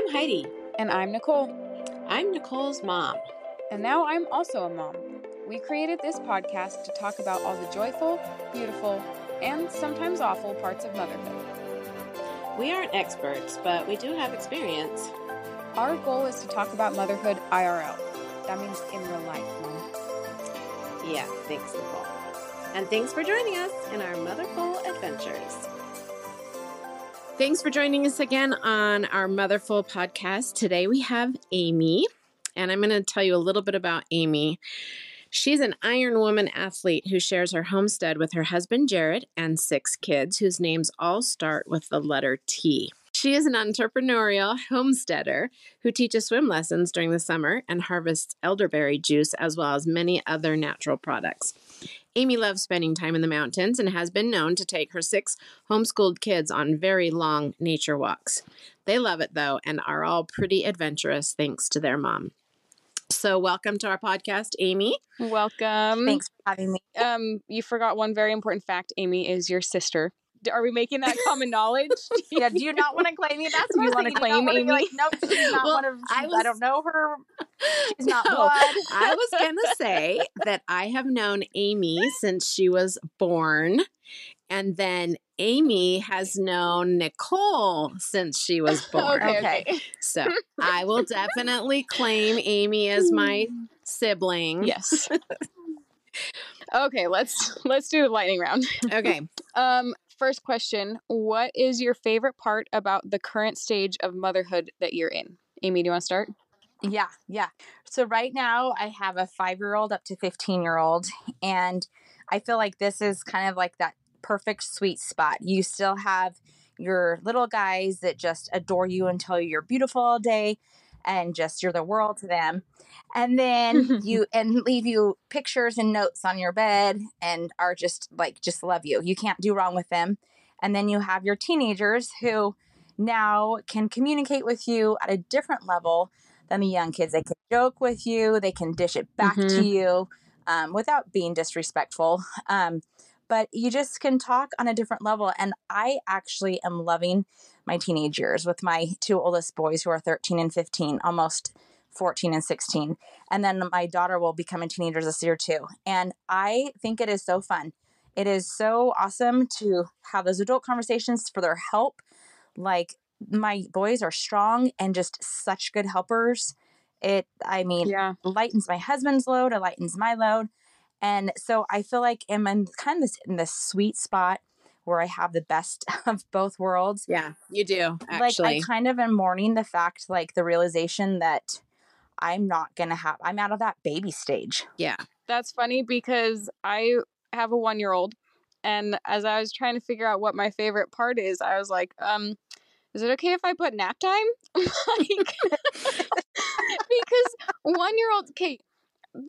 I'm Heidi. And I'm Nicole. I'm Nicole's mom. And now I'm also a mom. We created this podcast to talk about all the joyful, beautiful, and sometimes awful parts of motherhood. We aren't experts, but we do have experience. Our goal is to talk about motherhood IRL. That means in real life, Mom. Yeah, thanks, Nicole. And thanks for joining us in our motherful adventures. Thanks for joining us again on our Motherful podcast. Today we have Amy, and I'm going to tell you a little bit about Amy. She's an Iron Woman athlete who shares her homestead with her husband Jared and six kids whose names all start with the letter T. She is an entrepreneurial homesteader who teaches swim lessons during the summer and harvests elderberry juice as well as many other natural products. Amy loves spending time in the mountains and has been known to take her six homeschooled kids on very long nature walks. They love it though and are all pretty adventurous thanks to their mom. So, welcome to our podcast, Amy. Welcome. Thanks for having me. Um, you forgot one very important fact. Amy is your sister. D- Are we making that common knowledge? Yeah, do you not want to claim me? That's You what wanna I'm. You claim wanna be Amy? Like, nope, she's not Well, one of. I I, don't know her. She's not No, blood. I was going to say that I have known Amy since she was born. And then Amy has known Nicole since she was born. okay, Okay. okay. So I will definitely claim Amy as my sibling. Yes. okay, let's let's do the lightning round. Okay. Um, first question: What is your favorite part about the current stage of motherhood that you're in? Amy, do you want to start? Yeah, yeah. So right now I have a five year old up to 15 year old. And I feel like this is kind of like that perfect sweet spot. You still have your little guys that just adore you and tell you you're beautiful all day and just you're the world to them. And then you and leave you pictures and notes on your bed and are just like just love you. You can't do wrong with them. And then you have your teenagers who now can communicate with you at a different level than the young kids. They can joke with you, they can dish it back to Mhm. you um, without being disrespectful. Um, but you just can talk on a different level. And I actually am loving my teenage years with my two oldest boys who are 13 and 15, almost 14 and 16. And then my daughter will be becoming teenagers this year too. And I think it is so fun. It is so awesome to have those adult conversations for their help. Like my boys are strong and just such good helpers. It, I mean, Yeah. lightens my husband's load, it lightens my load. And so I feel like I'm in kind of this in this sweet spot where I have the best of both worlds. Yeah, you do, actually. Like I kind of am mourning the fact, like the realization that I'm not gonna have I'm out of that baby stage. yeah. That's funny because I have a one year old, and as I was trying to figure out what my favorite part is, I was like, um, is it okay if I put nap time? like, because one year old Kate,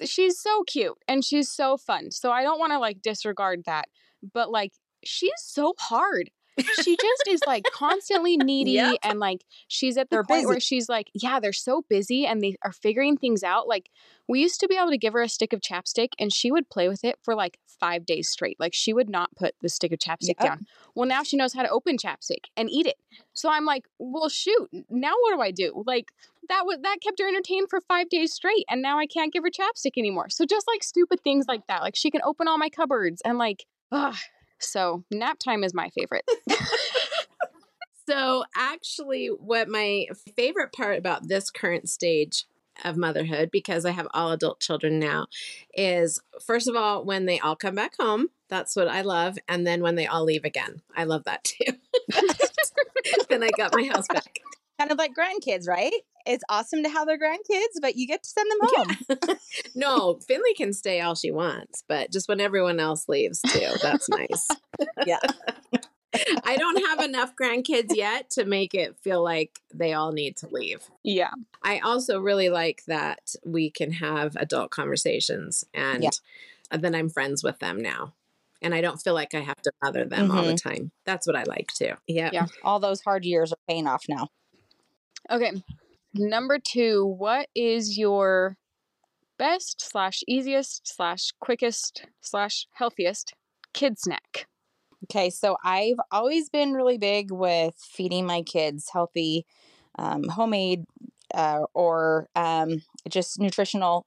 she's so cute and she's so fun. So I don't want to like disregard that, but like, she's so hard. She just is like constantly needy Yep. and like she's at the They're point where she's like, yeah, they're so busy and they are figuring things out. Like we used to be able to give her a stick of chapstick and she would play with it for like five days straight. Like she would not put the stick of chapstick Yep. down. Well, now she knows how to open chapstick and eat it. So I'm like, well, shoot, now what do I do? Like that was that kept her entertained for five days straight, and now I can't give her chapstick anymore. So just like stupid things like that. Like she can open all my cupboards and like, ugh. So nap time is my favorite. So, actually, what my favorite part about this current stage of motherhood, because I have all adult children now, is first of all, when they all come back home. That's what I love. And then when they all leave again, I love that too. then I got my house back. Kind of like grandkids, right? It's awesome to have their grandkids, but you get to send them home. No, Finley can stay all she wants, but just when everyone else leaves too. That's nice. Yeah. I don't have enough grandkids yet to make it feel like they all need to leave. yeah. I also really like that we can have adult conversations and yeah. then I'm friends with them now. And I don't feel like I have to bother them mm-hmm. all the time. That's what I like too. Yeah. Yeah. All those hard years are paying off now. Okay. Number two, what is your best slash easiest slash quickest slash healthiest kid snack? Okay, so I've always been really big with feeding my kids healthy um, homemade uh, or um, just nutritional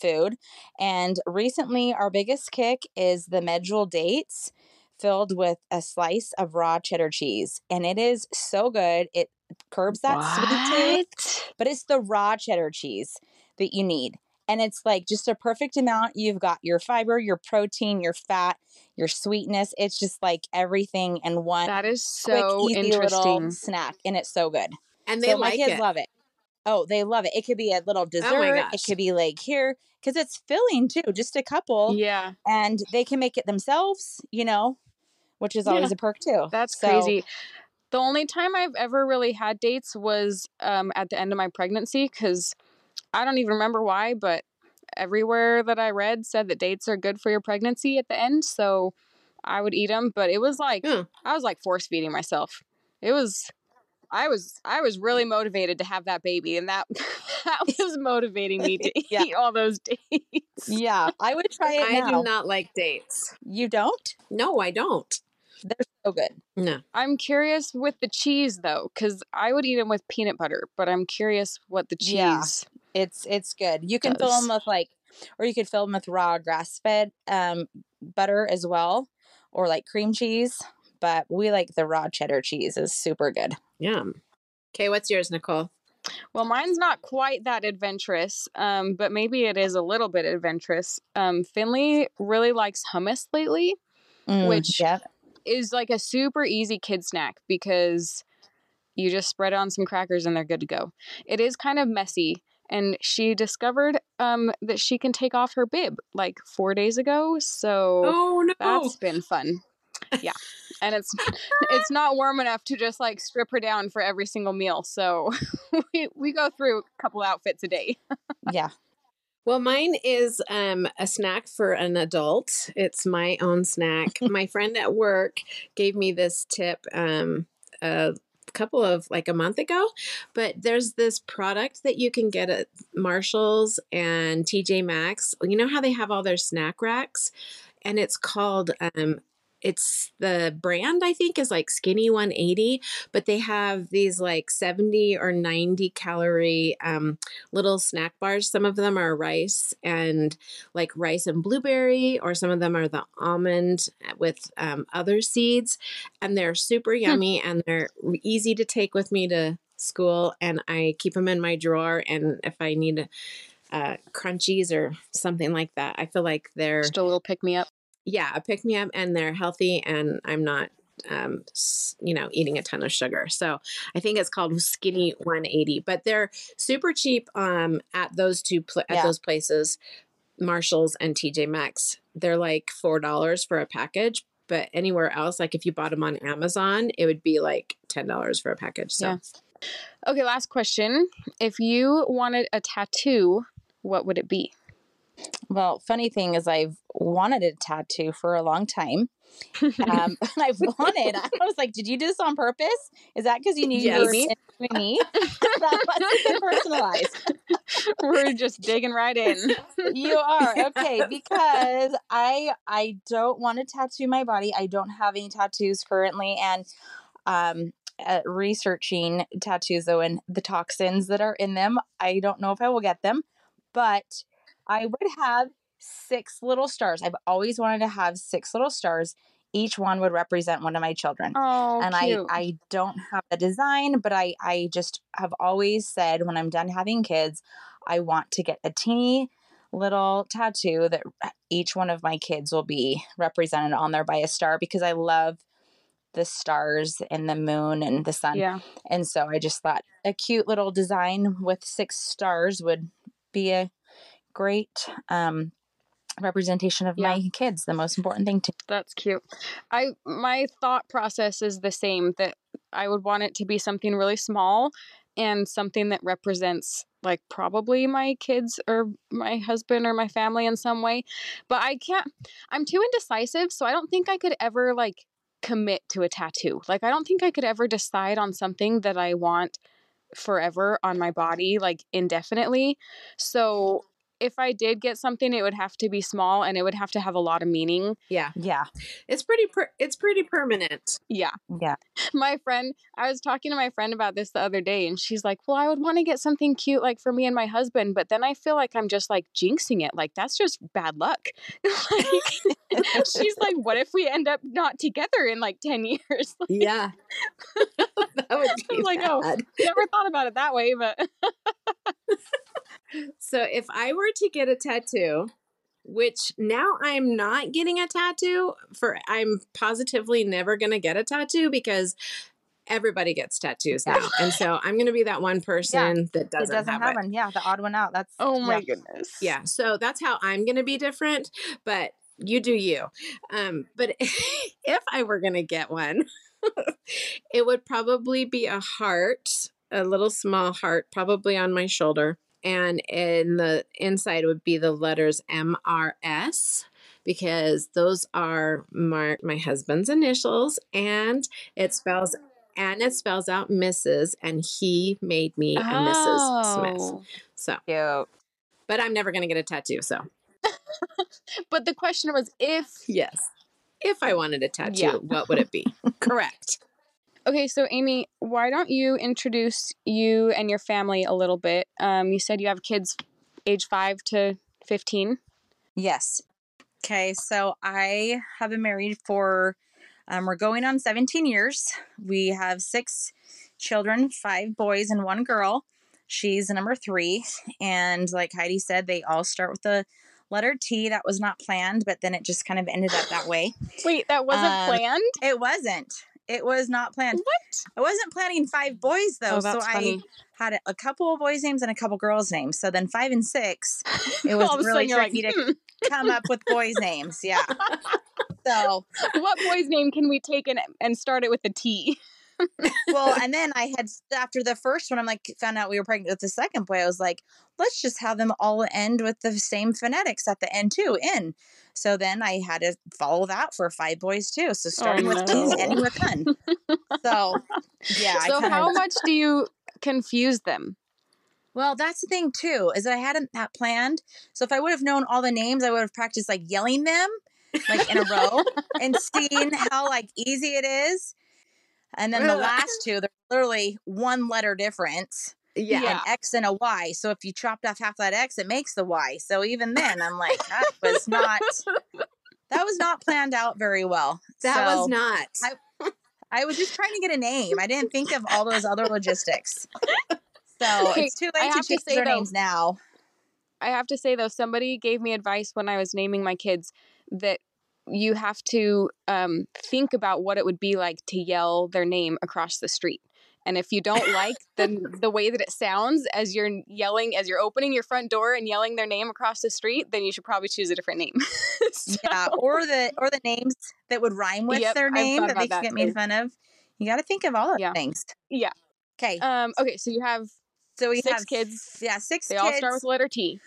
food. And recently, our biggest kick is the medjool dates filled with a slice of raw cheddar cheese. And it is so good. It curbs that sweet tooth, but it's the raw cheddar cheese that you need. And it's like just a perfect amount. You've got your fiber, your protein, your fat, your sweetness. It's just like everything in one That is quick, so easy little interesting. snack. And it's so good. And they so my like kids it. love it. Oh, they love it. It could be a little oh dessert. It could be like here because it's filling too, just a couple, Yeah, and they can make it themselves. You know, which is always Yeah. a perk too. that's So, crazy. The only time I've ever really had dates was um, at the end of my pregnancy because I don't even remember why, but everywhere that I read said that dates are good for your pregnancy at the end. So I would eat them, but it was like Hmm. I was like force feeding myself. It was. I was I was really motivated to have that baby, and that that was motivating me to Yeah. eat all those dates. Yeah, I would try it I now. do not like dates. You don't? No, I don't. They're so good. No. I'm curious with the cheese though, because I would eat them with peanut butter, but I'm curious what the cheese. Yeah. It's it's good. You can fill them with like, or you could fill them with raw grass fed um, butter as well, or like cream cheese. But we like the raw cheddar cheese is super good. Yum. Okay, what's yours, Nicole? Well, mine's not quite that adventurous, um, but maybe it is a little bit adventurous. Um, Finley really likes hummus lately, Mm, Which- yeah, is like a super easy kid snack because you just spread on some crackers and they're good to go. It is kind of messy, and she discovered um, that she can take off her bib like four days ago. So Oh no. that's been fun. Yeah, and it's it's not warm enough to just like strip her down for every single meal. So we we go through a couple outfits a day. yeah. Well, mine is um, a snack for an adult. It's my own snack. my friend at work gave me this tip um, a couple of like a month ago, but there's this product that you can get at Marshalls and TJ Maxx. You know how they have all their snack racks, and it's called um, it's the brand I think is like Skinny 180, but they have these like 70 or 90 calorie um, little snack bars. Some of them are rice and like rice and blueberry, or some of them are the almond with um, other seeds. And they're super yummy and they're easy to take with me to school. And I keep them in my drawer. And if I need uh, crunchies or something like that, I feel like they're Just a little pick me up. Yeah, a pick me up and they're healthy and I'm not um you know eating a ton of sugar. So I think it's called Skinny 180, but they're super cheap um at those two at Yeah. those places, Marshalls and TJ Maxx. They're like $4 for a package, but anywhere else like if you bought them on Amazon, it would be like $10 for a package. So Yeah. Okay, last question. If you wanted a tattoo, what would it be? Well, funny thing is, I've wanted a tattoo for a long time. Um, and I've wanted. I was like, "Did you do this on purpose? Is that because you knew you were Yes. me? that been personalized. We're just digging right in. You are okay because I I don't want to tattoo my body. I don't have any tattoos currently, and um, uh, researching tattoos though and the toxins that are in them, I don't know if I will get them, but I would have six little stars. I've always wanted to have six little stars. Each one would represent one of my children Oh, and cute. I I don't have the design, but I I just have always said when I'm done having kids, I want to get a teeny little tattoo that each one of my kids will be represented on there by a star because I love the stars and the moon and the sun. yeah. And so I just thought a cute little design with six stars would be a great um representation of Yeah. my kids, the most important thing to That's cute. I my thought process is the same that I would want it to be something really small and something that represents like probably my kids or my husband or my family in some way. But I can't I'm too indecisive, so I don't think I could ever like commit to a tattoo. Like I don't think I could ever decide on something that I want forever on my body like indefinitely. So if I did get something, it would have to be small and it would have to have a lot of meaning. Yeah. Yeah. It's pretty per- it's pretty permanent. Yeah. Yeah. My friend, I was talking to my friend about this the other day and she's like, "Well, I would want to get something cute like for me and my husband, but then I feel like I'm just like jinxing it. Like that's just bad luck." like, she's like, "What if we end up not together in like 10 years?" Yeah. that would be I'm like, oh. bad. Never thought about it that way, but So if I were to get a tattoo, which now I'm not getting a tattoo for I'm positively never going to get a tattoo because everybody gets tattoos Yeah. now. And so I'm going to be that one person that doesn't, it doesn't have, have, it. one. Yeah, the odd one out. That's oh my yeah. goodness. Yeah, so that's how I'm going to be different, but you do you. Um but if I were going to get one, it would probably be a heart, a little small heart probably on my shoulder and in the inside would be the letters MRS because those are my my husband's initials and it spells oh. and it spells out Mrs. and he made me a Mrs. Smith. Oh. So, Cute. but I'm never going to get a tattoo, so But the question was if Yes. If I wanted a tattoo, Yeah. what would it be? Correct. Okay, so Amy, why don't you introduce you and your family a little bit? Um, you said you have kids age five to 15. Yes. Okay, so I have been married for um, we're going on 17 years. We have six children, five boys and one girl. She's number three. And like Heidi said, they all start with the letter T. That was not planned, but then it just kind of ended up that way. Wait, that wasn't Um, planned? It wasn't. It was not planned. What? I wasn't planning five boys though, Oh, so that's I had a, couple of boys' names and a couple girls' names. So then five and six, it was All of a really you're like, tricky to "Hmm, come up with boys' names. Yeah. So what boy's name can we take and, and start it with a T? Well, and then I had after the first one, I'm like found out we were pregnant with the second boy. I was like, let's just have them all end with the same phonetics at the end too. In. So then I had to follow that for five boys too. So oh, starting with T no. and ending with hun. So yeah. So kinda- how much do you confuse them? Well, that's the thing too, is I hadn't that planned. So if I would have known all the names, I would have practiced like yelling them like in a row and seeing how like easy it is. And then the last two, they're literally one letter difference. Yeah. An X and a Y. So if you chopped off half that X, it makes the Y. So even then, I'm like, that was not that was not planned out very well. That was not. I- I was just trying to get a name. I didn't think of all those other logistics. So Okay, it's too late to change their though- names now. I have to say though, somebody gave me advice when I was naming my kids that you have to um, think about what it would be like to yell their name across the street. And if you don't like the the way that it sounds as you're yelling, as you're opening your front door and yelling their name across the street, then you should probably choose a different name. So- Yeah, or the or the names that would rhyme with Yep, their name that they could get made fun of. You got to think of all of Yeah. things. Yeah. Okay, Um, okay, so you have so we six have kids. Yeah, six they kids. all start with the letter T.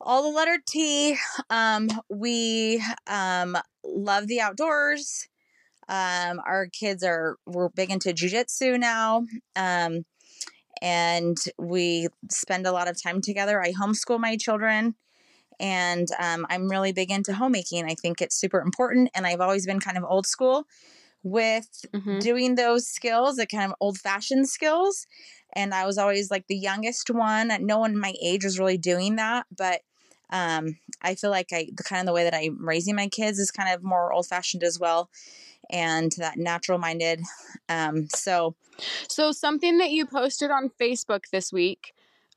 all the letter T. Um, we um love the outdoors. Um, our kids are we're big into jujitsu now. Um, and we spend a lot of time together. I homeschool my children, and um, I'm really big into homemaking. I think it's super important, and I've always been kind of old school with Mhm. doing those skills, the kind of old fashioned skills. And I was always like the youngest one. No one my age was really doing that, but um, I feel like I the kind of the way that I'm raising my kids is kind of more old fashioned as well, and that natural minded. Um, so So something that you posted on Facebook this week,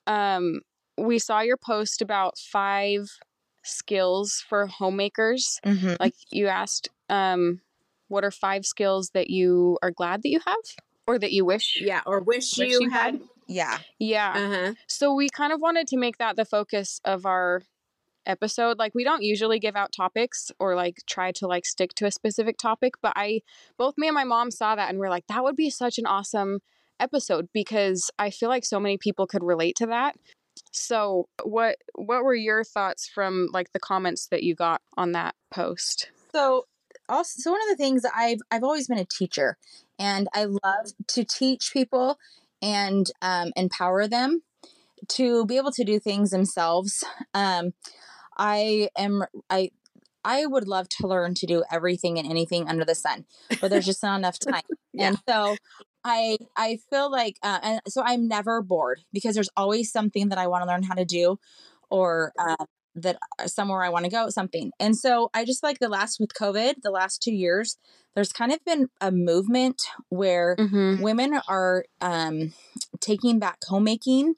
um, we saw your post about five skills for homemakers. mhm. Like you asked, um, what are five skills that you are glad that you have, or that you wish? yeah, or wish, Wish you you had. had. yeah, Yeah. Uh-huh. So we kind of wanted to make that the focus of our episode. Like we don't usually give out topics or like try to like stick to a specific topic, but I both me and my mom saw that and we're like that would be such an awesome episode because I feel like so many people could relate to that. So, what what were your thoughts from like the comments that you got on that post? So also so one of the things I've I've always been a teacher and I love to teach people and um, empower them to be able to do things themselves. Um, I am I I would love to learn to do everything and anything under the sun, but there's just not enough time. Yeah. And so I I feel like uh, and so I'm never bored because there's always something that I want to learn how to do or uh, that uh, somewhere I want to go something. And so I just like the last with COVID, the last 2 years, there's kind of been a movement where Mm-hmm. women are um, taking back homemaking,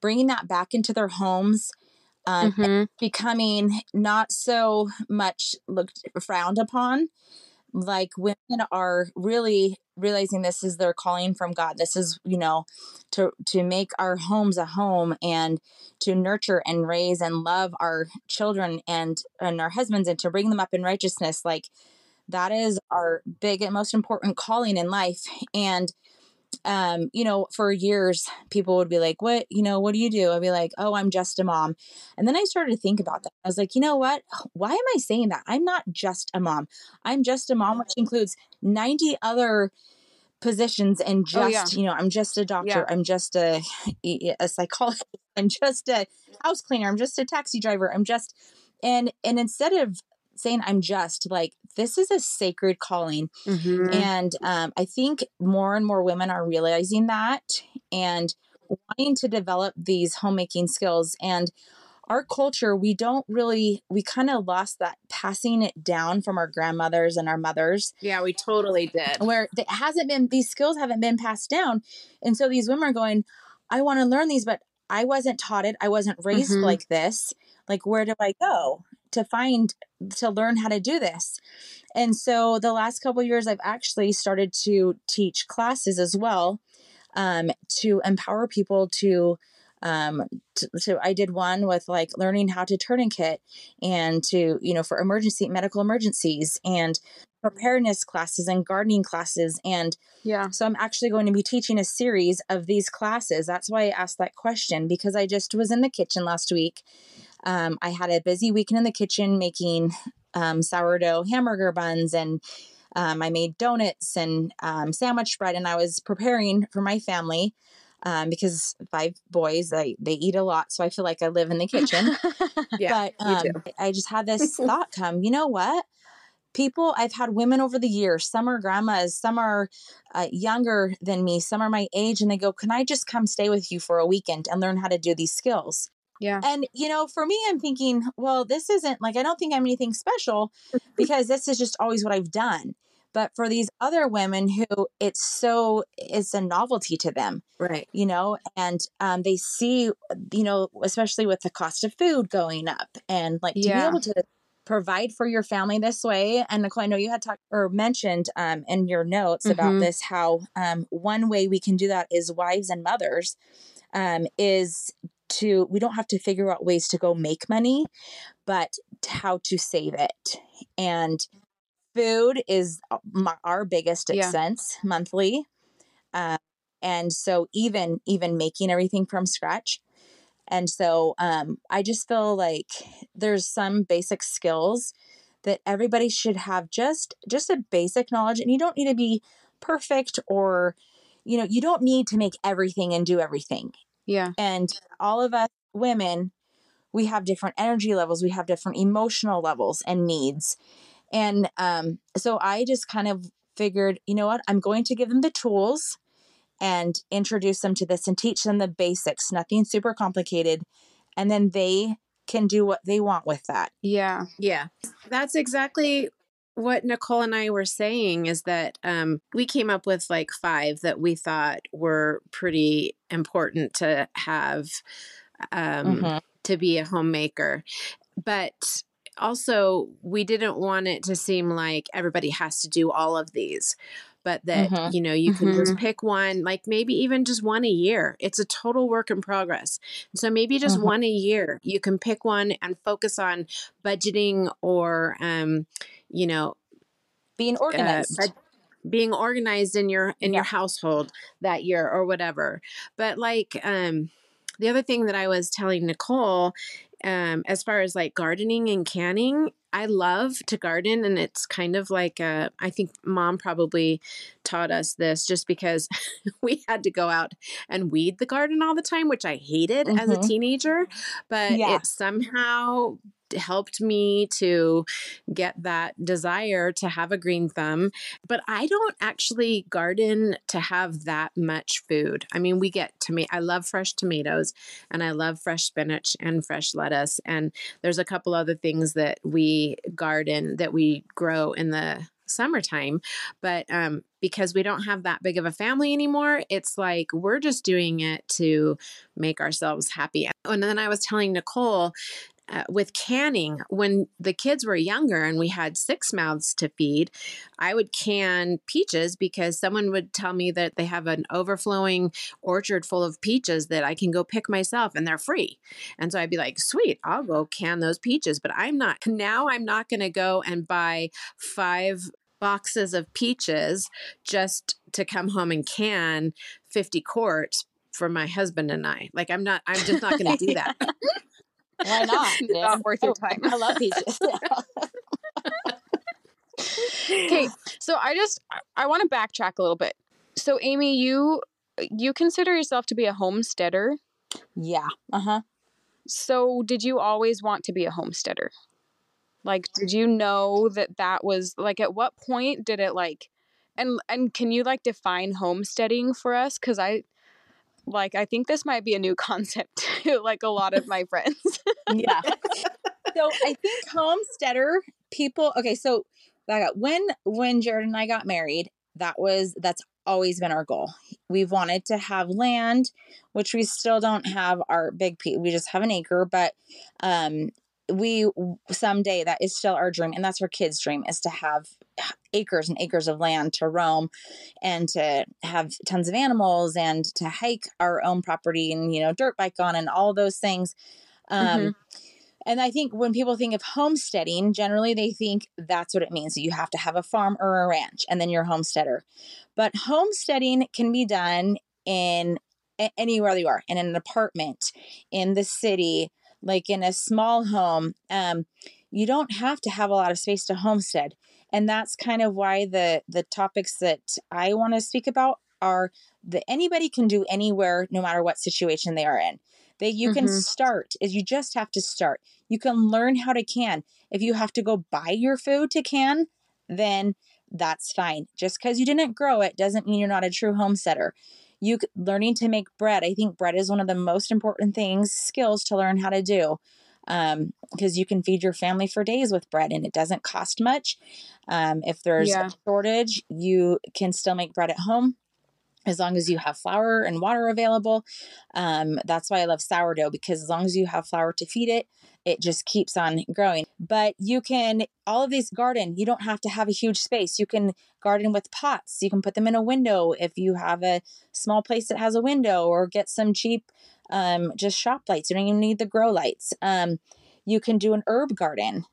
bringing that back into their homes, um, Mm-hmm. becoming not so much looked frowned upon. Like women are really realizing this is their calling from God. This is, you know, to to make our homes a home and to nurture and raise and love our children and and our husbands and to bring them up in righteousness. Like that is our big and most important calling in life. And um, you know, for years people would be like, What, you know, what do you do? I'd be like, Oh, I'm just a mom. And then I started to think about that. I was like, you know what? Why am I saying that? I'm not just a mom. I'm just a mom, which includes 90 other positions and Oh, yeah. just, you know, I'm just a doctor. Yeah. I'm just a a psychologist. I'm just a house cleaner. I'm just a taxi driver. I'm just and and instead of saying I'm just like this is a sacred calling Mm-hmm. and um, I think more and more women are realizing that and wanting to develop these homemaking skills. And our culture, we don't really, we kind of lost that passing it down from our grandmothers and our mothers, Yeah, we totally did. where it hasn't been, these skills haven't been passed down. And so these women are going, I want to learn these, but I wasn't taught it. I wasn't raised Mhm. like this. Like, where do I go to find, to learn how to do this? And so the last couple of years, I've actually started to teach classes as well um, to empower people to. Um, so I did one with like learning how to tourniquet and to, you know, for emergency medical emergencies and preparedness classes and gardening classes. And Yeah. so I'm actually going to be teaching a series of these classes. That's why I asked that question because I just was in the kitchen last week. Um, I had a busy weekend in the kitchen making um, sourdough hamburger buns and um, I made donuts and um, sandwich bread, and I was preparing for my family um, because five boys, they, they eat a lot. So I feel like I live in the kitchen. Yeah, but um. I just had this thought come, you know what? People, I've had women over the years, some are grandmas, some are uh, younger than me, some are my age, and they go, Can I just come stay with you for a weekend and learn how to do these skills? Yeah. And, you know, for me, I'm thinking, well, this isn't like, I don't think I'm anything special because this is just always what I've done. But for these other women who it's so, it's a novelty to them, Right. you know, and um, they see, you know, especially with the cost of food going up and like to be able to provide for your family this way. And Nicole, I know you had talked or mentioned um, in your notes about Mhm. this how um, one way we can do that is wives and mothers um, is to, we don't have to figure out ways to go make money, but how to save it. And food is uh, my, our biggest Yeah. expense monthly. Um, and so even even making everything from scratch and so um, i just feel like there's some basic skills that everybody should have just just a basic knowledge and you don't need to be perfect or you know you don't need to make everything and do everything Yeah. and all of us women we have different energy levels we have different emotional levels and needs and um, so i just kind of figured you know what i'm going to give them the tools and introduce them to this and teach them the basics nothing super complicated and then they can do what they want with that Yeah. Yeah. That's exactly what Nicole and I were saying is that um, we came up with like five that we thought were pretty important to have um, Mhm. to be a homemaker. But also, we didn't want it to seem like everybody has to do all of these, but that, Mhm. you know, you can just pick one, like maybe even just one a year. It's a total work in progress. So maybe just Mhm. one a year. You can pick one and focus on budgeting or, um, you know, being organized uh, being organized in your in Yeah. your household that year or whatever but like um the other thing that i was telling nicole um as far as like gardening and canning I love to garden, and it's kind of like a, I think mom probably taught us this just because we had to go out and weed the garden all the time, which I hated mm-hmm. as a mm-hmm. teenager. But yeah. it somehow helped me to get that desire to have a green thumb. But I don't actually garden to have that much food. I mean, we get tomato. I love fresh tomatoes and I love fresh spinach and fresh lettuce. And there's a couple other things that we garden that we grow in the summertime but um because we don't have that big of a family anymore it's like we're just doing it to make ourselves happy and then i was telling nicole uh, with canning, when the kids were younger and we had six mouths to feed, I would can peaches because someone would tell me that they have an overflowing orchard full of peaches that I can go pick myself and they're free. And so I'd be like, sweet, I'll go can those peaches. But I'm not, now I'm not going to go and buy five boxes of peaches just to come home and can 50 quarts for my husband and I. Like, I'm not, I'm just not going to do that. Why not? It's not worth your time. I love peaches. okay, so I just I want to backtrack a little bit. So Amy, you you consider yourself to be a homesteader? Yeah. Uh-huh. So did you always want to be a homesteader? Like did you know that that was like at what point did it like and and can you like define homesteading for us cuz I like I think this might be a new concept to like a lot of my friends. yeah. So I think homesteader people okay, so when when Jared and I got married, that was that's always been our goal. We've wanted to have land, which we still don't have our big piece. We just have an acre, but um we someday that is still our dream and that's our kids dream is to have acres and acres of land to roam and to have tons of animals and to hike our own property and you know dirt bike on and all those things um mm-hmm. And I think when people think of homesteading, generally they think that's what it means. You have to have a farm or a ranch and then you're a homesteader. But homesteading can be done in anywhere you are, in an apartment, in the city, like in a small home, um, you don't have to have a lot of space to homestead. And that's kind of why the the topics that I want to speak about are that anybody can do anywhere, no matter what situation they are in. That you mm-hmm. can start is you just have to start. You can learn how to can. If you have to go buy your food to can, then that's fine. Just because you didn't grow it doesn't mean you're not a true homesteader you learning to make bread i think bread is one of the most important things skills to learn how to do um because you can feed your family for days with bread and it doesn't cost much um if there's yeah. a shortage you can still make bread at home as long as you have flour and water available. Um, that's why I love sourdough because as long as you have flour to feed it, it just keeps on growing. But you can, all of these garden, you don't have to have a huge space. You can garden with pots. You can put them in a window if you have a small place that has a window or get some cheap um, just shop lights. You don't even need the grow lights. Um, you can do an herb garden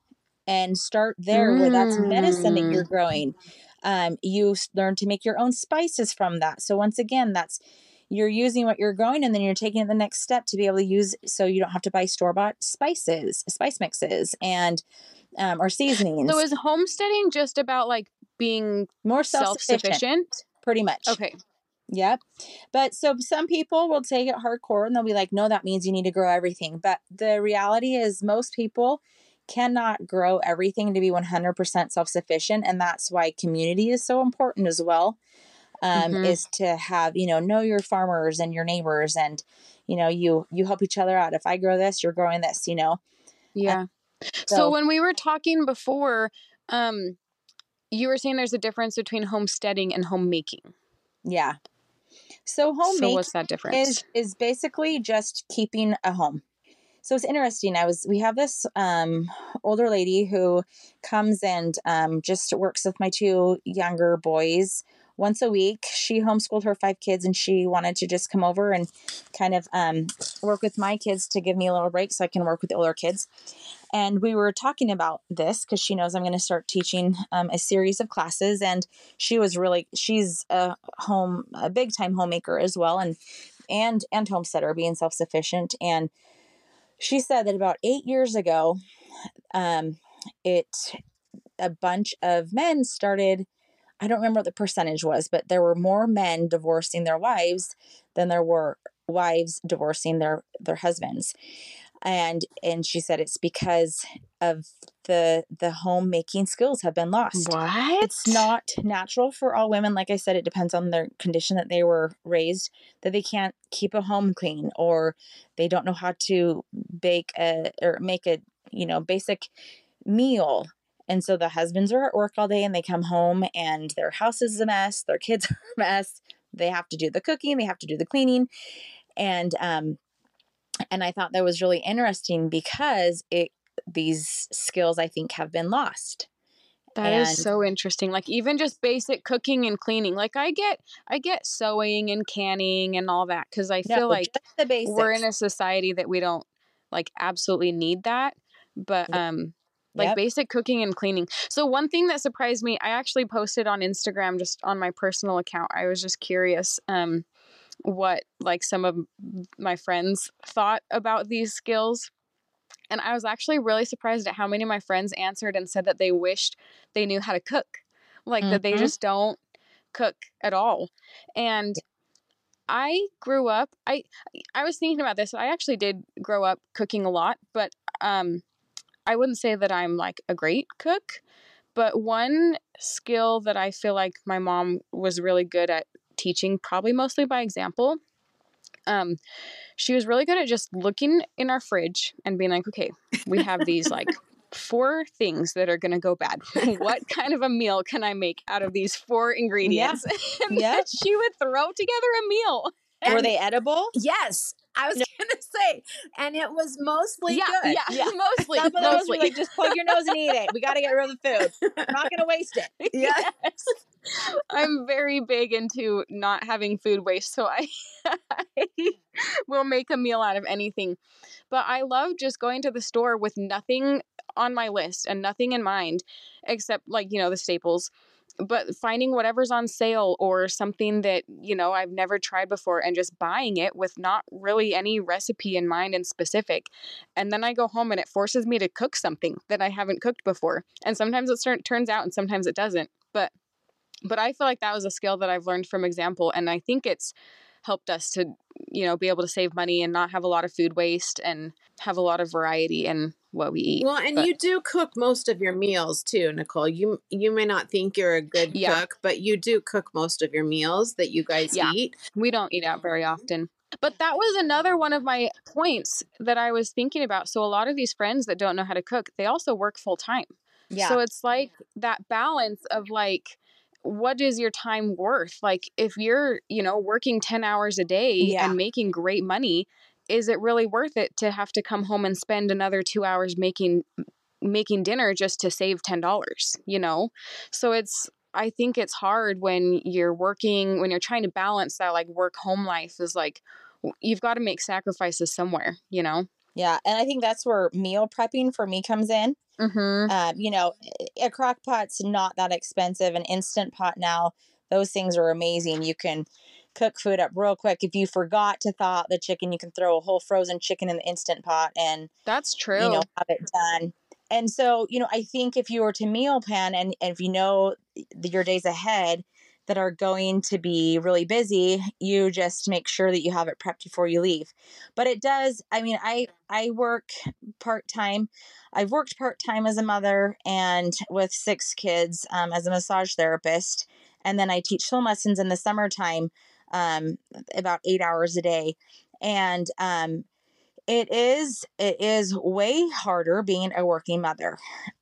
and start there mm. where that's medicine that you're mm. growing. Um, you learn to make your own spices from that. So once again, that's you're using what you're growing and then you're taking it the next step to be able to use so you don't have to buy store bought spices, spice mixes, and um, or seasonings. So is homesteading just about like being more self sufficient? Pretty much. Okay. Yep. But so some people will take it hardcore and they'll be like, no, that means you need to grow everything. But the reality is, most people cannot grow everything to be 100% self sufficient. And that's why community is so important as well. Um, mm-hmm. Is to have, you know, know your farmers and your neighbors and, you know, you, you help each other out. If I grow this, you're growing this, you know? Yeah. so, so when we were talking before, um, you were saying there's a difference between homesteading and homemaking. Yeah. So homemaking so what's that difference? Is is basically just keeping a home so it's interesting. I was we have this um, older lady who comes and um, just works with my two younger boys once a week. She homeschooled her five kids, and she wanted to just come over and kind of um, work with my kids to give me a little break so I can work with the older kids. And we were talking about this because she knows I'm going to start teaching um, a series of classes, and she was really she's a home a big time homemaker as well, and and and homesteader, being self sufficient and she said that about eight years ago, um, it a bunch of men started I don't remember what the percentage was, but there were more men divorcing their wives than there were wives divorcing their their husbands. And and she said it's because of the the homemaking skills have been lost. What? It's not natural for all women. Like I said, it depends on their condition that they were raised, that they can't keep a home clean or they don't know how to bake a or make a, you know, basic meal and so the husbands are at work all day and they come home and their house is a mess, their kids are a mess. They have to do the cooking, they have to do the cleaning. And um and I thought that was really interesting because it these skills I think have been lost. That is And- so interesting. Like even just basic cooking and cleaning. Like I get I get sewing and canning and all that cuz I No, feel like we're in a society that we don't like absolutely need that. But um like Yep. basic cooking and cleaning. So one thing that surprised me, I actually posted on Instagram just on my personal account. I was just curious um what like some of my friends thought about these skills. And I was actually really surprised at how many of my friends answered and said that they wished they knew how to cook. Like that they Mhm. just don't cook at all. And I grew up I I was thinking about this. I actually did grow up cooking a lot, but um I wouldn't say that I'm like a great cook, but one skill that I feel like my mom was really good at teaching probably mostly by example. Um she was really good at just looking in our fridge and being like, "Okay, we have these like four things that are going to go bad. what kind of a meal can I make out of these four ingredients?" and Yeah. then she would throw together a meal. were they edible? Yes, I was gonna say, and it was mostly yeah, good. yeah, Yeah. mostly, Some of those were like just plug your nose and eat it. We got to get rid of the food. We're not going to waste it. Yeah. Yes. I'm very big into not having food waste, so I, I will make a meal out of anything. But I love just going to the store with nothing on my list and nothing in mind except like, you know, the staples. But finding whatever's on sale or something that, you know, I've never tried before and just buying it with not really any recipe in mind and specific. And then I go home and it forces me to cook something that I haven't cooked before. And sometimes it start, turns out and sometimes it doesn't. But but I feel like that was a skill that I've learned from example and I think it's helped us to you know be able to save money and not have a lot of food waste and have a lot of variety in what we eat. Well, and But- you do cook most of your meals too, Nicole. You you may not think you're a good Yeah. cook, but you do cook most of your meals that you guys Yeah. eat. We don't eat out very mm-hmm. often. But that was another one of my points that I was thinking about. So a lot of these friends that don't know how to cook, they also work full time. Yeah. So it's like that balance of like, what is your time worth? Like, if you're, you know, working 10 hours a day Yeah. and making great money, is it really worth it to have to come home and spend another two hours making making dinner just to save ten dollars you know so it's i think it's hard when you're working when you're trying to balance that like work home life is like you've got to make sacrifices somewhere you know yeah. And I think that's where meal prepping for me comes in. mm-hmm. Um, you know, a crock pot's not that expensive. An instant pot now, those things are amazing. You can cook food up real quick. If you forgot to thaw out the chicken, you can throw a whole frozen chicken in the instant pot and that's true you know have it done. And so, you know, I think if you were to meal plan and, and if you know your days ahead that are going to be really busy, you just make sure that you have it prepped before you leave. But it does, I mean, I I work part-time. I've worked part-time as a mother and with six kids um, as a massage therapist. And then I teach swim lessons in the summertime, um, about eight hours a day. And um, it is it is way harder being a working mother.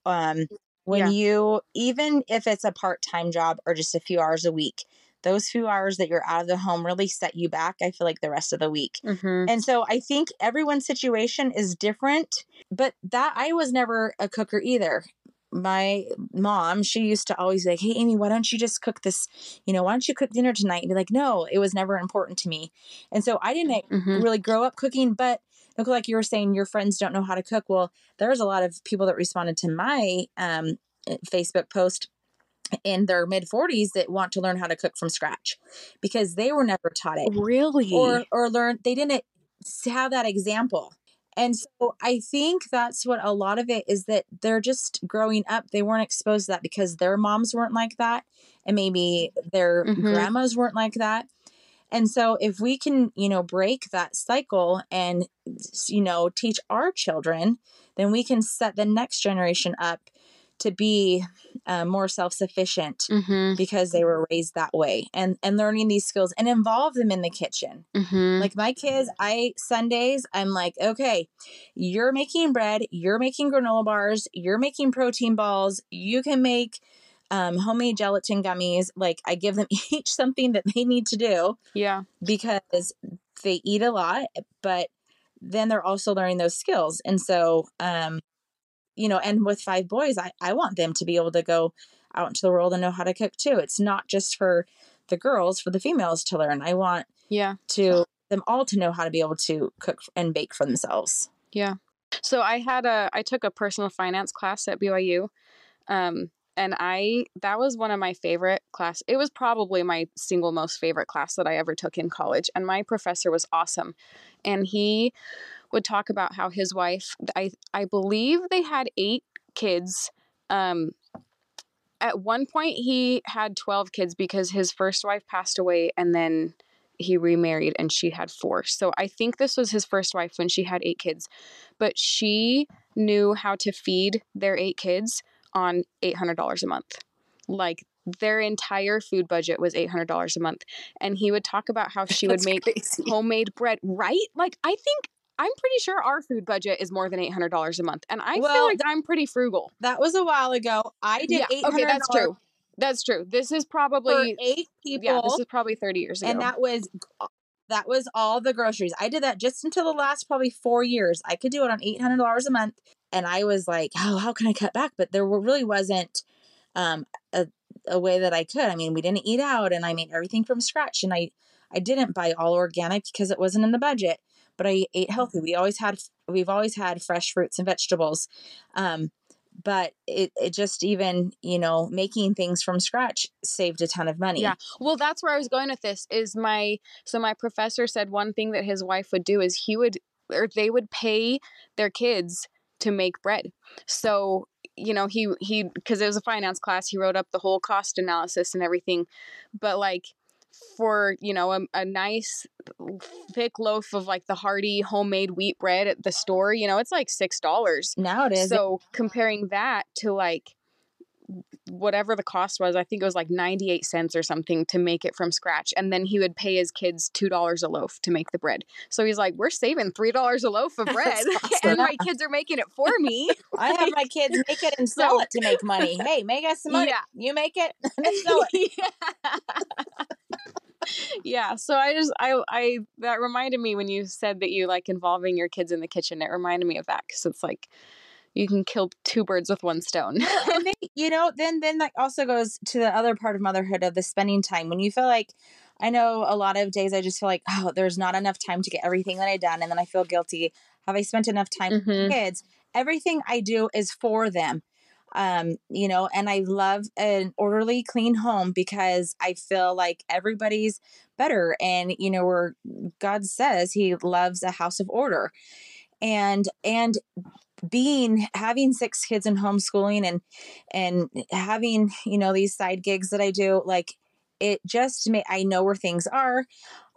Um, when Yeah. you even if it's a part-time job or just a few hours a week, those few hours that you're out of the home really set you back. I feel like the rest of the week. mm-hmm. And so I think everyone's situation is different, but that I was never a cooker either. My mom, she used to always be like, Hey, Amy, why don't you just cook this? You know, why don't you cook dinner tonight? And be like, No, it was never important to me. And so I didn't Mm-hmm. really grow up cooking, but look like you were saying your friends don't know how to cook. Well, there's a lot of people that responded to my um, Facebook post in their mid 40s that want to learn how to cook from scratch because they were never taught it really or or learn they didn't have that example And so I think that's what a lot of it is that they're just growing up. They weren't exposed to that because their moms weren't like that. And maybe their Mhm. grandmas weren't like that. And so if we can, you know, break that cycle and, you know, teach our children, then we can set the next generation up to be uh, more self-sufficient Mm-hmm. because they were raised that way and and learning these skills and involve them in the kitchen Mm-hmm. like my kids, I Sundays, I'm like, okay, you're making bread, you're making granola bars, you're making protein balls, you can make um, homemade gelatin gummies. Like I give them each something that they need to do yeah. because they eat a lot, but then they're also learning those skills. And so, um, you know, and with five boys, I, I want them to be able to go out into the world and know how to cook too. It's not just for the girls, for the females to learn. I want Yeah. to them all to know how to be able to cook and bake for themselves. Yeah. So I had a I took a personal finance class at BYU. Um and I that was one of my favorite class. It was probably my single most favorite class that I ever took in college and my professor was awesome. And he would talk about how his wife I I believe they had 8 kids. Um at one point he had 12 kids because his first wife passed away and then he remarried and she had four. So I think this was his first wife when she had eight kids. But she knew how to feed their eight kids on $800 a month. Like their entire food budget was $800 a month. And he would talk about how she would make crazy. homemade bread, right? Like I think I'm pretty sure our food budget is more than $800 a month. And I feel Well, like I'm pretty frugal. That was a while ago. I did Yeah, eight okay, that's true. That's true. This is probably eight people, yeah, this is probably 30 years ago. and that was that was all the groceries. I did that just until the last probably four years. I could do it on eight hundred dollars a month, and I was like, oh, how can I cut back? But there really wasn't um, a a way that I could. I mean, we didn't eat out, and I made everything from scratch, and I I didn't buy all organic because it wasn't in the budget. But I ate healthy. We always had we've always had fresh fruits and vegetables. Um, but it, it just even you know making things from scratch saved a ton of money Yeah. Well, that's where I was going with this. Is my so my professor said one thing that his wife would do is he would or they would pay their kids to make bread. So you know he he because it was a finance class, he wrote up the whole cost analysis and everything. But like for you know a, a nice thick loaf of like the hearty homemade wheat bread at the store, you know it's like six dollars. now it is So comparing that to like whatever the cost was, I think it was like 98 cents or something to make it from scratch. And then he would pay his kids $2 a loaf to make the bread. So he's like, we're saving $3 a loaf of bread. That's and my kids are making it for me. I have my kids make it and sell So- it to make money. Hey, make us some money. Yeah. You make it and sell it. yeah. yeah. So I just, I, I, that reminded me when you said that you like involving your kids in the kitchen, it reminded me of that because it's like, you can kill two birds with one stone. and then, you know, then then that also goes to the other part of motherhood of the spending time. When you feel like I know a lot of days I just feel like, oh, there's not enough time to get everything that I've done, and then I feel guilty. Have I spent enough time with Mhm. my kids? Everything I do is for them. Um, you know, and I love an orderly, clean home because I feel like everybody's better. And, you know, where God says he loves a house of order. And and being having six kids and homeschooling and and having you know these side gigs that i do like it just may i know where things are.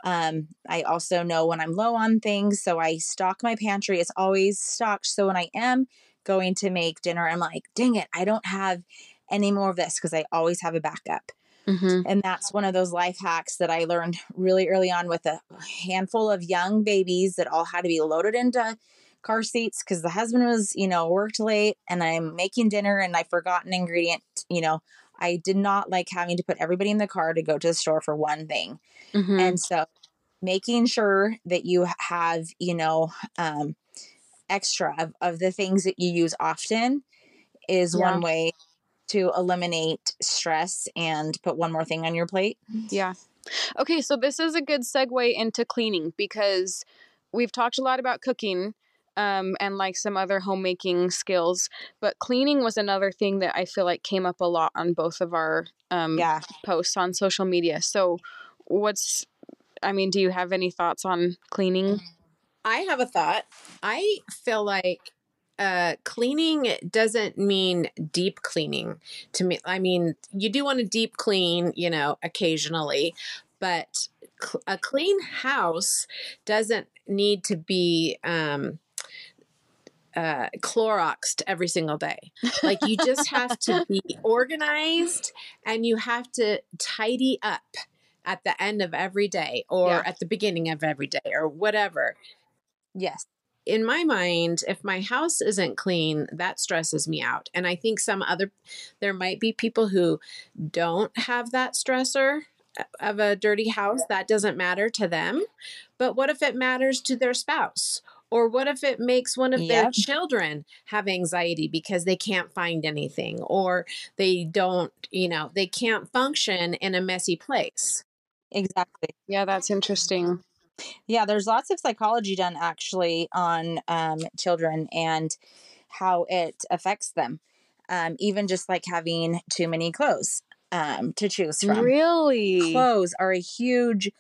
Um i also know when i'm low on things so i stock my pantry. It's always stocked so when i am going to make dinner i'm like dang it i don't have any more of this because i always have a backup. Mm-hmm. and that's one of those life hacks that I learned really early on with a handful of young babies that all had to be loaded into car seats because the husband was, you know, worked late and I'm making dinner and I forgot an ingredient. You know, I did not like having to put everybody in the car to go to the store for one thing. Mm-hmm. And so making sure that you have, you know, um, extra of, of the things that you use often is Yeah. one way to eliminate stress and put one more thing on your plate. Yeah. Okay, so this is a good segue into cleaning because we've talked a lot about cooking um, and like some other homemaking skills, but cleaning was another thing that I feel like came up a lot on both of our um, Yeah. posts on social media. So, what's, I mean, do you have any thoughts on cleaning? I have a thought. I feel like uh, cleaning doesn't mean deep cleaning to me. I mean, you do want to deep clean, you know, occasionally, but cl- a clean house doesn't need to be um, uh, Cloroxed every single day. Like you just have to be organized and you have to tidy up at the end of every day or Yeah. at the beginning of every day or whatever. Yes. In my mind, if my house isn't clean, that stresses me out. And I think some other, there might be people who don't have that stressor uh, of a dirty house. That doesn't matter to them. But what if it matters to their spouse? Or what if it makes one of their children have anxiety because they can't find anything or they don't, you know, they can't function in a messy place? Exactly. Yeah, that's interesting. Yeah, there's lots of psychology done actually on um, children and how it affects them. Um, even just like having too many clothes um, to choose from. Really? Clothes are a huge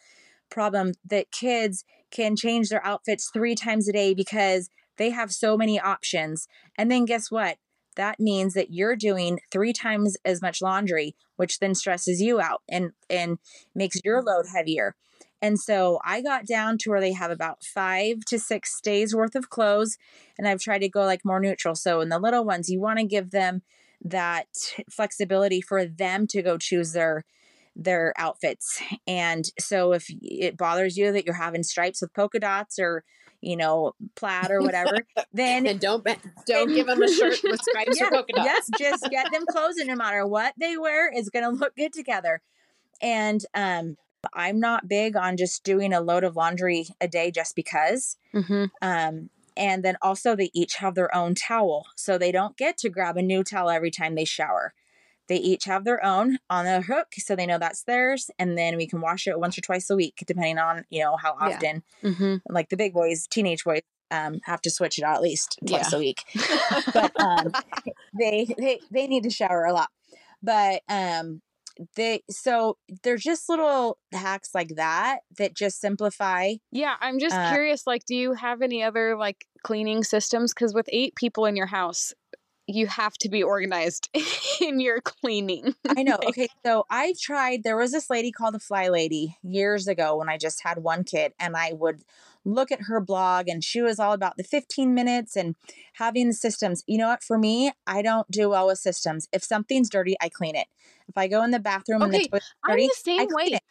problem that kids can change their outfits three times a day because they have so many options. And then guess what? That means that you're doing three times as much laundry, which then stresses you out and and makes your mm-hmm. load heavier. And so I got down to where they have about five to six days worth of clothes, and I've tried to go like more neutral. So in the little ones, you want to give them that flexibility for them to go choose their their outfits. And so if it bothers you that you're having stripes with polka dots or you know plaid or whatever, then And don't don't give them a shirt with stripes yeah, or polka dots. yes, just get them clothes, and no matter what they wear, is going to look good together. And um, I'm not big on just doing a load of laundry a day just because. Mm-hmm. Um, and then also, they each have their own towel, so they don't get to grab a new towel every time they shower. They each have their own on a hook, so they know that's theirs, and then we can wash it once or twice a week, depending on you know how Yeah. often. Mm-hmm. Like the big boys, teenage boys, um, have to switch it out at least twice Yeah. a week but um they they they need to shower a lot but um they so there's just little hacks like that that just simplify Yeah, I'm just Uh, curious. Like, do you have any other like cleaning systems? Because with eight people in your house, you have to be organized in your cleaning. i know okay so i've tried there was this lady called the fly lady years ago when i just had one kid and i would look at her blog and she was all about the 15 minutes and having the systems you know what for me i don't do well with systems if something's dirty i clean it if i go in the bathroom and Okay, the toilet's I'm dirty the I same clean way. it.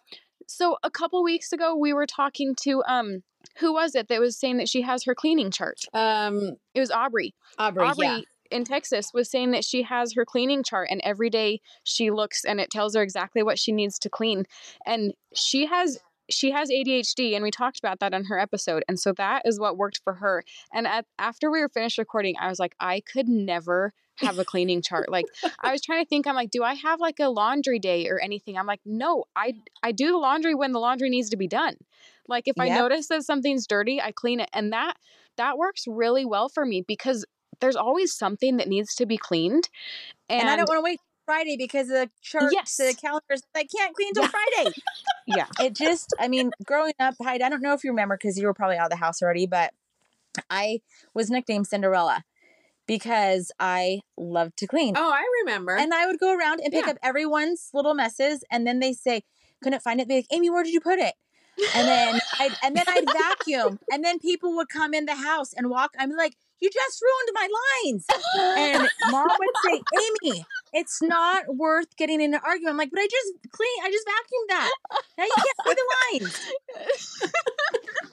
So a couple weeks ago, we were talking to um, who was it that was saying that she has her cleaning chart? Um, It was Aubrey. Aubrey, Aubrey yeah. In Texas was saying that she has her cleaning chart and every day she looks and it tells her exactly what she needs to clean. And she has she has ADHD and we talked about that on her episode. And so that is what worked for her. And at, after we were finished recording, I was like, I could never have a cleaning chart. Like I was trying to think, I'm like, do I have like a laundry day or anything? I'm like, no, I I do the laundry when the laundry needs to be done. Like if I notice that something's dirty, I clean it. And that that works really well for me because there's always something that needs to be cleaned. And, and, I don't want to wait Friday because the chart, Yes. the calendars, I can't clean till Friday. yeah. It just, I mean, growing up, Heidi, I don't know if you remember because you were probably out of the house already, but I was nicknamed Cinderella because I loved to clean. Oh, I remember. And I would go around and pick Yeah. up everyone's little messes, and then they say, couldn't find it. Be like, Amy, where did you put it? And then I'd and then I'd vacuum, and then people would come in the house and walk. I'm like, you just ruined my lines. And mom would say, Amy, it's not worth getting in an argument. I'm like, but I just clean, I just vacuumed that. Now you can't see the lines.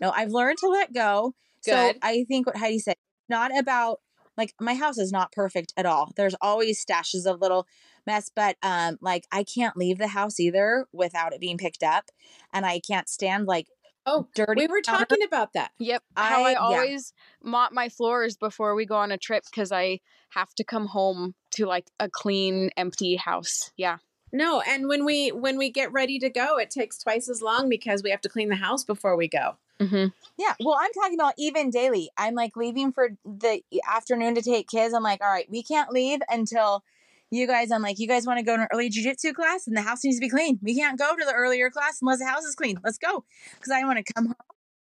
No, I've learned to let go. So I think what Heidi said, not about like my house is not perfect at all. There's always stashes of little mess, but um like I can't leave the house either without it being picked up. And I can't stand like oh, dirty. we were counter- talking about that. Yep. How I- I yeah. always mop my floors before we go on a trip because I have to come home to like a clean, empty house. Yeah. No, and when we when we get ready to go, it takes twice as long because we have to clean the house before we go. Mm-hmm. Yeah. Well, I'm talking about even daily. I'm like leaving for the afternoon to take kids. I'm like, all right, we can't leave until you guys, I'm like, you guys want to go to an early jujitsu class and the house needs to be clean. We can't go to the earlier class unless the house is clean. Let's go. Because I want to come home,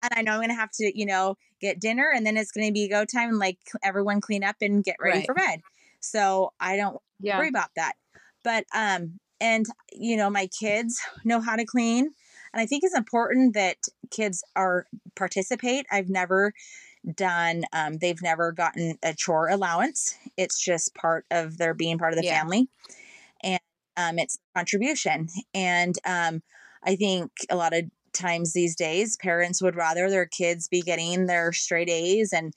and I know I'm gonna have to, you know, get dinner and then it's gonna be go time and like everyone clean up and get ready Right. for bed. So I don't Yeah. worry about that. But um and you know, my kids know how to clean. And I think it's important that kids are participate. I've never done um they've never gotten a chore allowance. It's just part of their being part of the Yeah. family. And um it's contribution. And um I think a lot of times these days parents would rather their kids be getting their straight A's and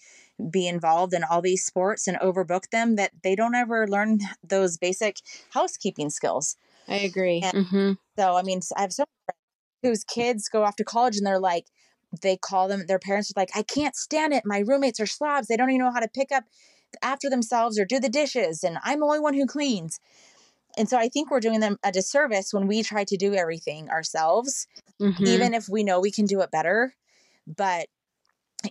be involved in all these sports and overbook them that they don't ever learn those basic housekeeping skills. I agree. Mm-hmm. So I mean, I have some friends whose kids go off to college and they're like, they call them their parents are like, I can't stand it. My roommates are slobs. They don't even know how to pick up after themselves or do the dishes, and I'm the only one who cleans. And so I think we're doing them a disservice when we try to do everything ourselves, Mm-hmm. even if we know we can do it better. But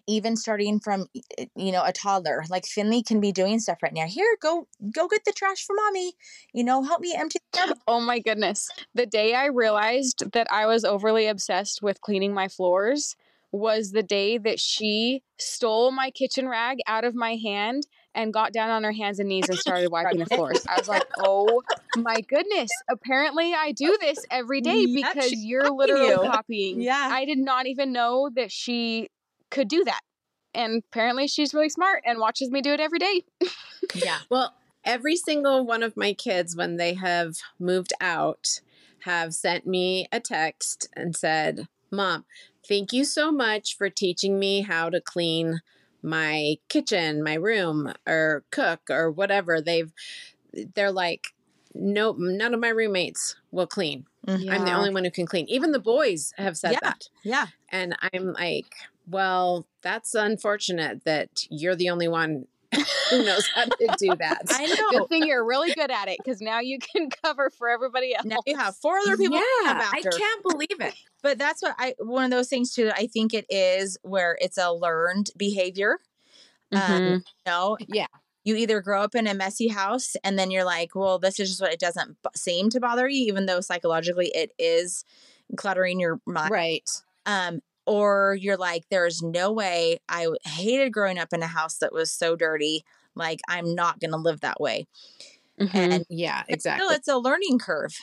even starting from you know a toddler like finley can be doing stuff right now here go go get the trash for mommy you know help me empty the. Oh my goodness. The day I realized that I was overly obsessed with cleaning my floors was the day that she stole my kitchen rag out of my hand and got down on her hands and knees and started wiping the floors. I was like, oh my goodness. Apparently, I do this every day because you're literally you. copying. Yeah. I did not even know that she could do that. And apparently, she's really smart and watches me do it every day. yeah Well, every single one of my kids, when they have moved out, have sent me a text and said, Mom, thank you so much for teaching me how to clean my kitchen, my room, or cook, or whatever. They've, they're like, Nope, none of my roommates will clean. Mhm. I'm the only one who can clean. Even the boys have said Yeah. that. yeah And I'm like, well, that's unfortunate that you're the only one who knows how to do that. i know Good thing you're really good at it because now you can cover for everybody else. now you have four other people yeah, come I can't believe it. but that's what i one of those things too i think it is where it's a learned behavior Mhm. um you know Yeah. you either grow up in a messy house and then you're like well this is just what it doesn't b- seem to bother you even though psychologically it is cluttering your mind Right. um or you're like there's no way I hated growing up in a house that was so dirty like i'm not going to live that way Mhm. and Yeah, exactly. Still, it's a learning curve.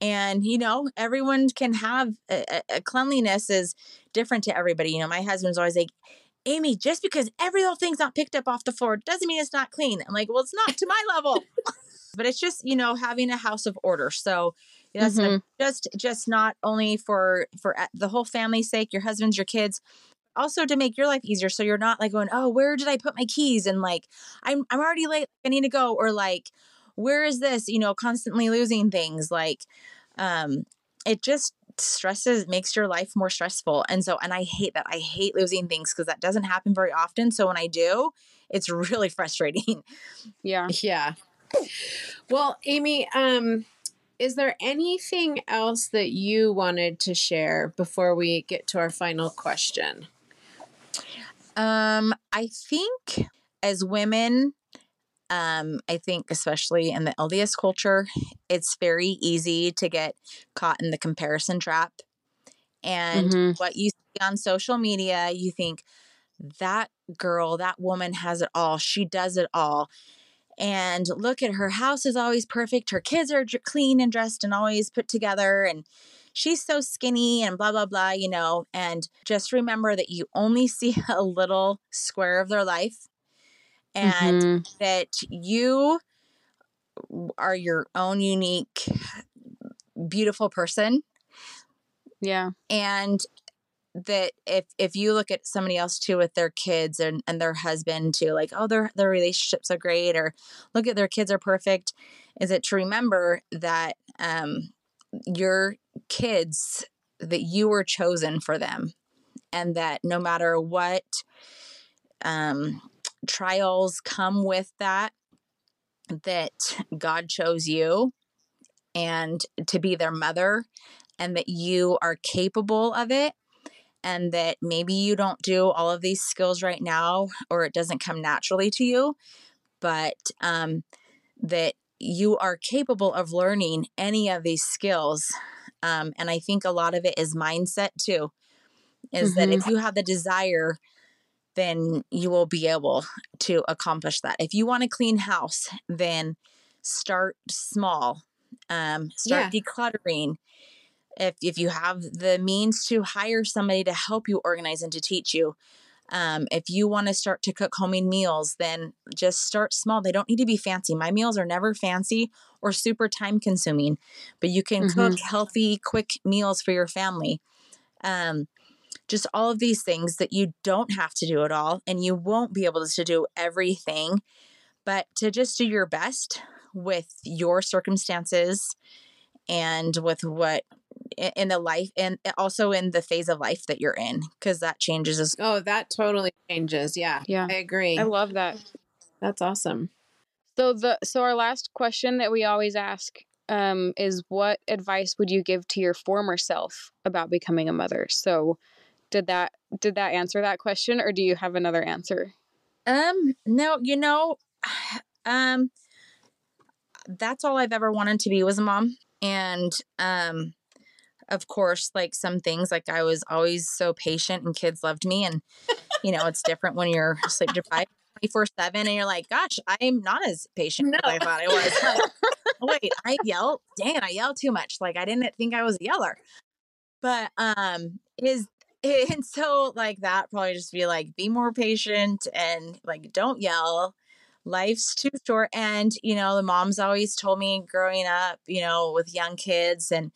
And, you know, everyone can have a, a- a cleanliness is different to everybody. You know, my husband's always like, Amy, just because every little thing's not picked up off the floor doesn't mean it's not clean. I'm like, well, it's not to my level. but it's just, you know, having a house of order. So Mhm. just just not only for for the whole family's sake, your husband's, your kids, also to make your life easier. So you're not like going, oh, where did I put my keys? And like, I'm I'm already late. I need to go. Or like, where is this? You know, constantly losing things. Like, um, it just stresses makes your life more stressful. And so, and I hate that. I hate losing things because that doesn't happen very often. So when I do, it's really frustrating. Yeah. yeah. Well, Amy, um, is there anything else that you wanted to share before we get to our final question? Um, I think as women, um, I think especially in the LDS culture, it's very easy to get caught in the comparison trap. And Mhm. what you see on social media, you think that girl, that woman has it all. She does it all. And look at her house is always perfect. Her kids are clean and dressed and always put together. And she's so skinny and blah, blah, blah, you know. And just remember that you only see a little square of their life and Mhm. that you are your own unique, beautiful person Yeah. and that if if you look at somebody else too with their kids and, and their husband too like oh their their relationships are great or look at their kids are perfect is it to remember that um your kids that you were chosen for them and that no matter what um trials come with that that god chose you and to be their mother and that you are capable of it and that maybe you don't do all of these skills right now or it doesn't come naturally to you but um, that you are capable of learning any of these skills um, and i think a lot of it is mindset too is that if Mhm. you have the desire, then you will be able to accomplish that. If you want a clean house, then start small. Um, start decluttering. If if you have the means to hire somebody to help you organize and to teach you, um, if you want to start to cook homemade meals, then just start small. They don't need to be fancy. My meals are never fancy or super time consuming, but you can cook healthy, quick meals for your family. Um, just all of these things that you don't have to do it all, and you won't be able to do everything, but to just do your best with your circumstances and with what in the life and also in the phase of life that you're in because that changes as Oh, that totally changes. Yeah. Yeah. I agree. I love that. That's awesome. So the so our last question that we always ask um, is what advice would you give to your former self about becoming a mother? So did that did that answer that question or do you have another answer? Um, no, you know, um, that's all I've ever wanted to be was a mom. And, um, of course, like some things, like I was always so patient and kids loved me. And, you know, it's different when you're sleep deprived 24 7 and you're like, gosh, I'm not as patient as I thought I was. Like, Wait, I yell? Dang, I yell too much. Like, I didn't think I was a yeller. But, um, is and so like that probably just be like be more patient and like don't yell life's too short and you know the moms always told me growing up you know with young kids and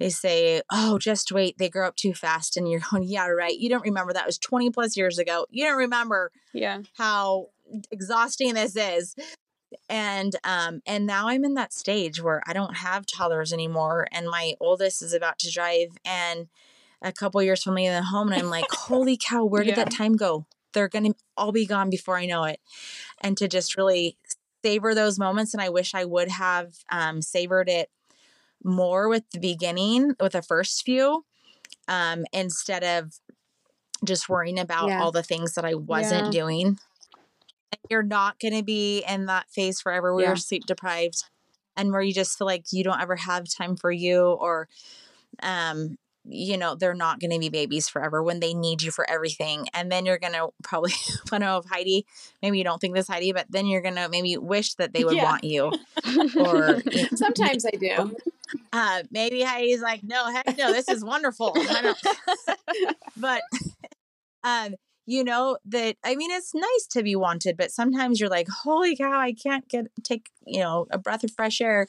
they say oh just wait they grow up too fast and you're going yeah right you don't remember that was 20 plus years ago you don't remember Yeah. how exhausting this is and um and now i'm in that stage where i don't have toddlers anymore and my oldest is about to drive and a couple years from leaving the home and i'm like holy cow where did Yeah. that time go they're gonna all be gone before i know it and to just really savor those moments and i wish i would have um savored it more with the beginning with the first few um instead of just worrying about Yeah. all the things that i wasn't Yeah. doing and you're not going to be in that phase forever where Yeah. you're sleep deprived and where you just feel like you don't ever have time for you or um you know they're not going to be babies forever when they need you for everything and then you're going to probably i don't know if heidi maybe you don't think this heidi but then you're going to maybe wish that they would want you or Sometimes I do. Uh, maybe heidi's like no heck no this is wonderful. But um you know that i mean it's nice to be wanted but sometimes you're like holy cow i can't get take you know a breath of fresh air.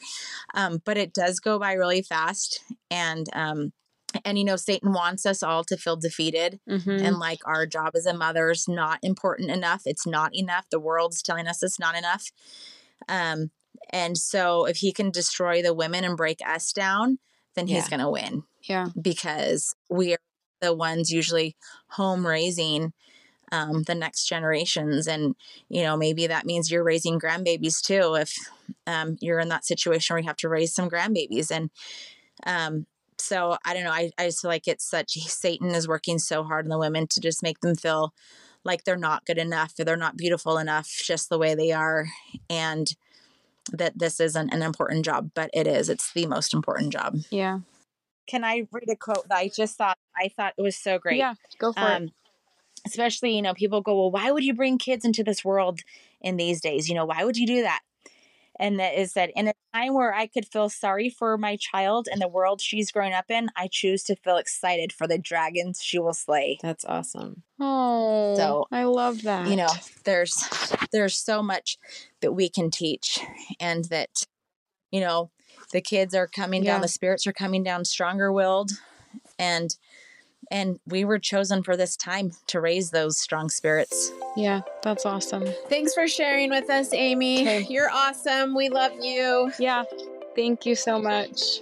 Um but it does go by really fast and um and you know satan wants us all to feel defeated Mhm. and like our job as a mother is not important enough it's not enough the world's telling us it's not enough. Um and so if he can destroy the women and break us down then he's Yeah. going to win yeah. because we are the ones usually home raising um, the next generations and you know maybe that means you're raising grandbabies too if um, you're in that situation where you have to raise some grandbabies and um, so i don't know I, I just feel like it's such satan is working so hard on the women to just make them feel like they're not good enough or they're not beautiful enough just the way they are and that this isn't an important job but it is it's the most important job Yeah. can I read a quote that I just thought I thought it was so great? Yeah. Go for it. Um, especially, you know, people go, Well, why would you bring kids into this world in these days? You know, why would you do that? And that is that in a time where I could feel sorry for my child and the world she's growing up in, I choose to feel excited for the dragons she will slay. That's awesome. Oh, So, I love that. You know, there's there's so much that we can teach and that, you know, the kids are coming Yeah. down, the spirits are coming down stronger willed and and we were chosen for this time to raise those strong spirits. Yeah, that's awesome. Thanks for sharing with us, Amy. Okay. You're awesome. We love you. Yeah. Thank you so much.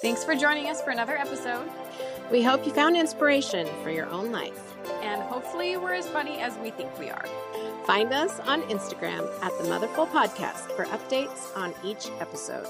Thanks for joining us for another episode. We hope you found inspiration for your own life. And hopefully, we're as funny as we think we are. Find us on Instagram at the Motherful Podcast for updates on each episode.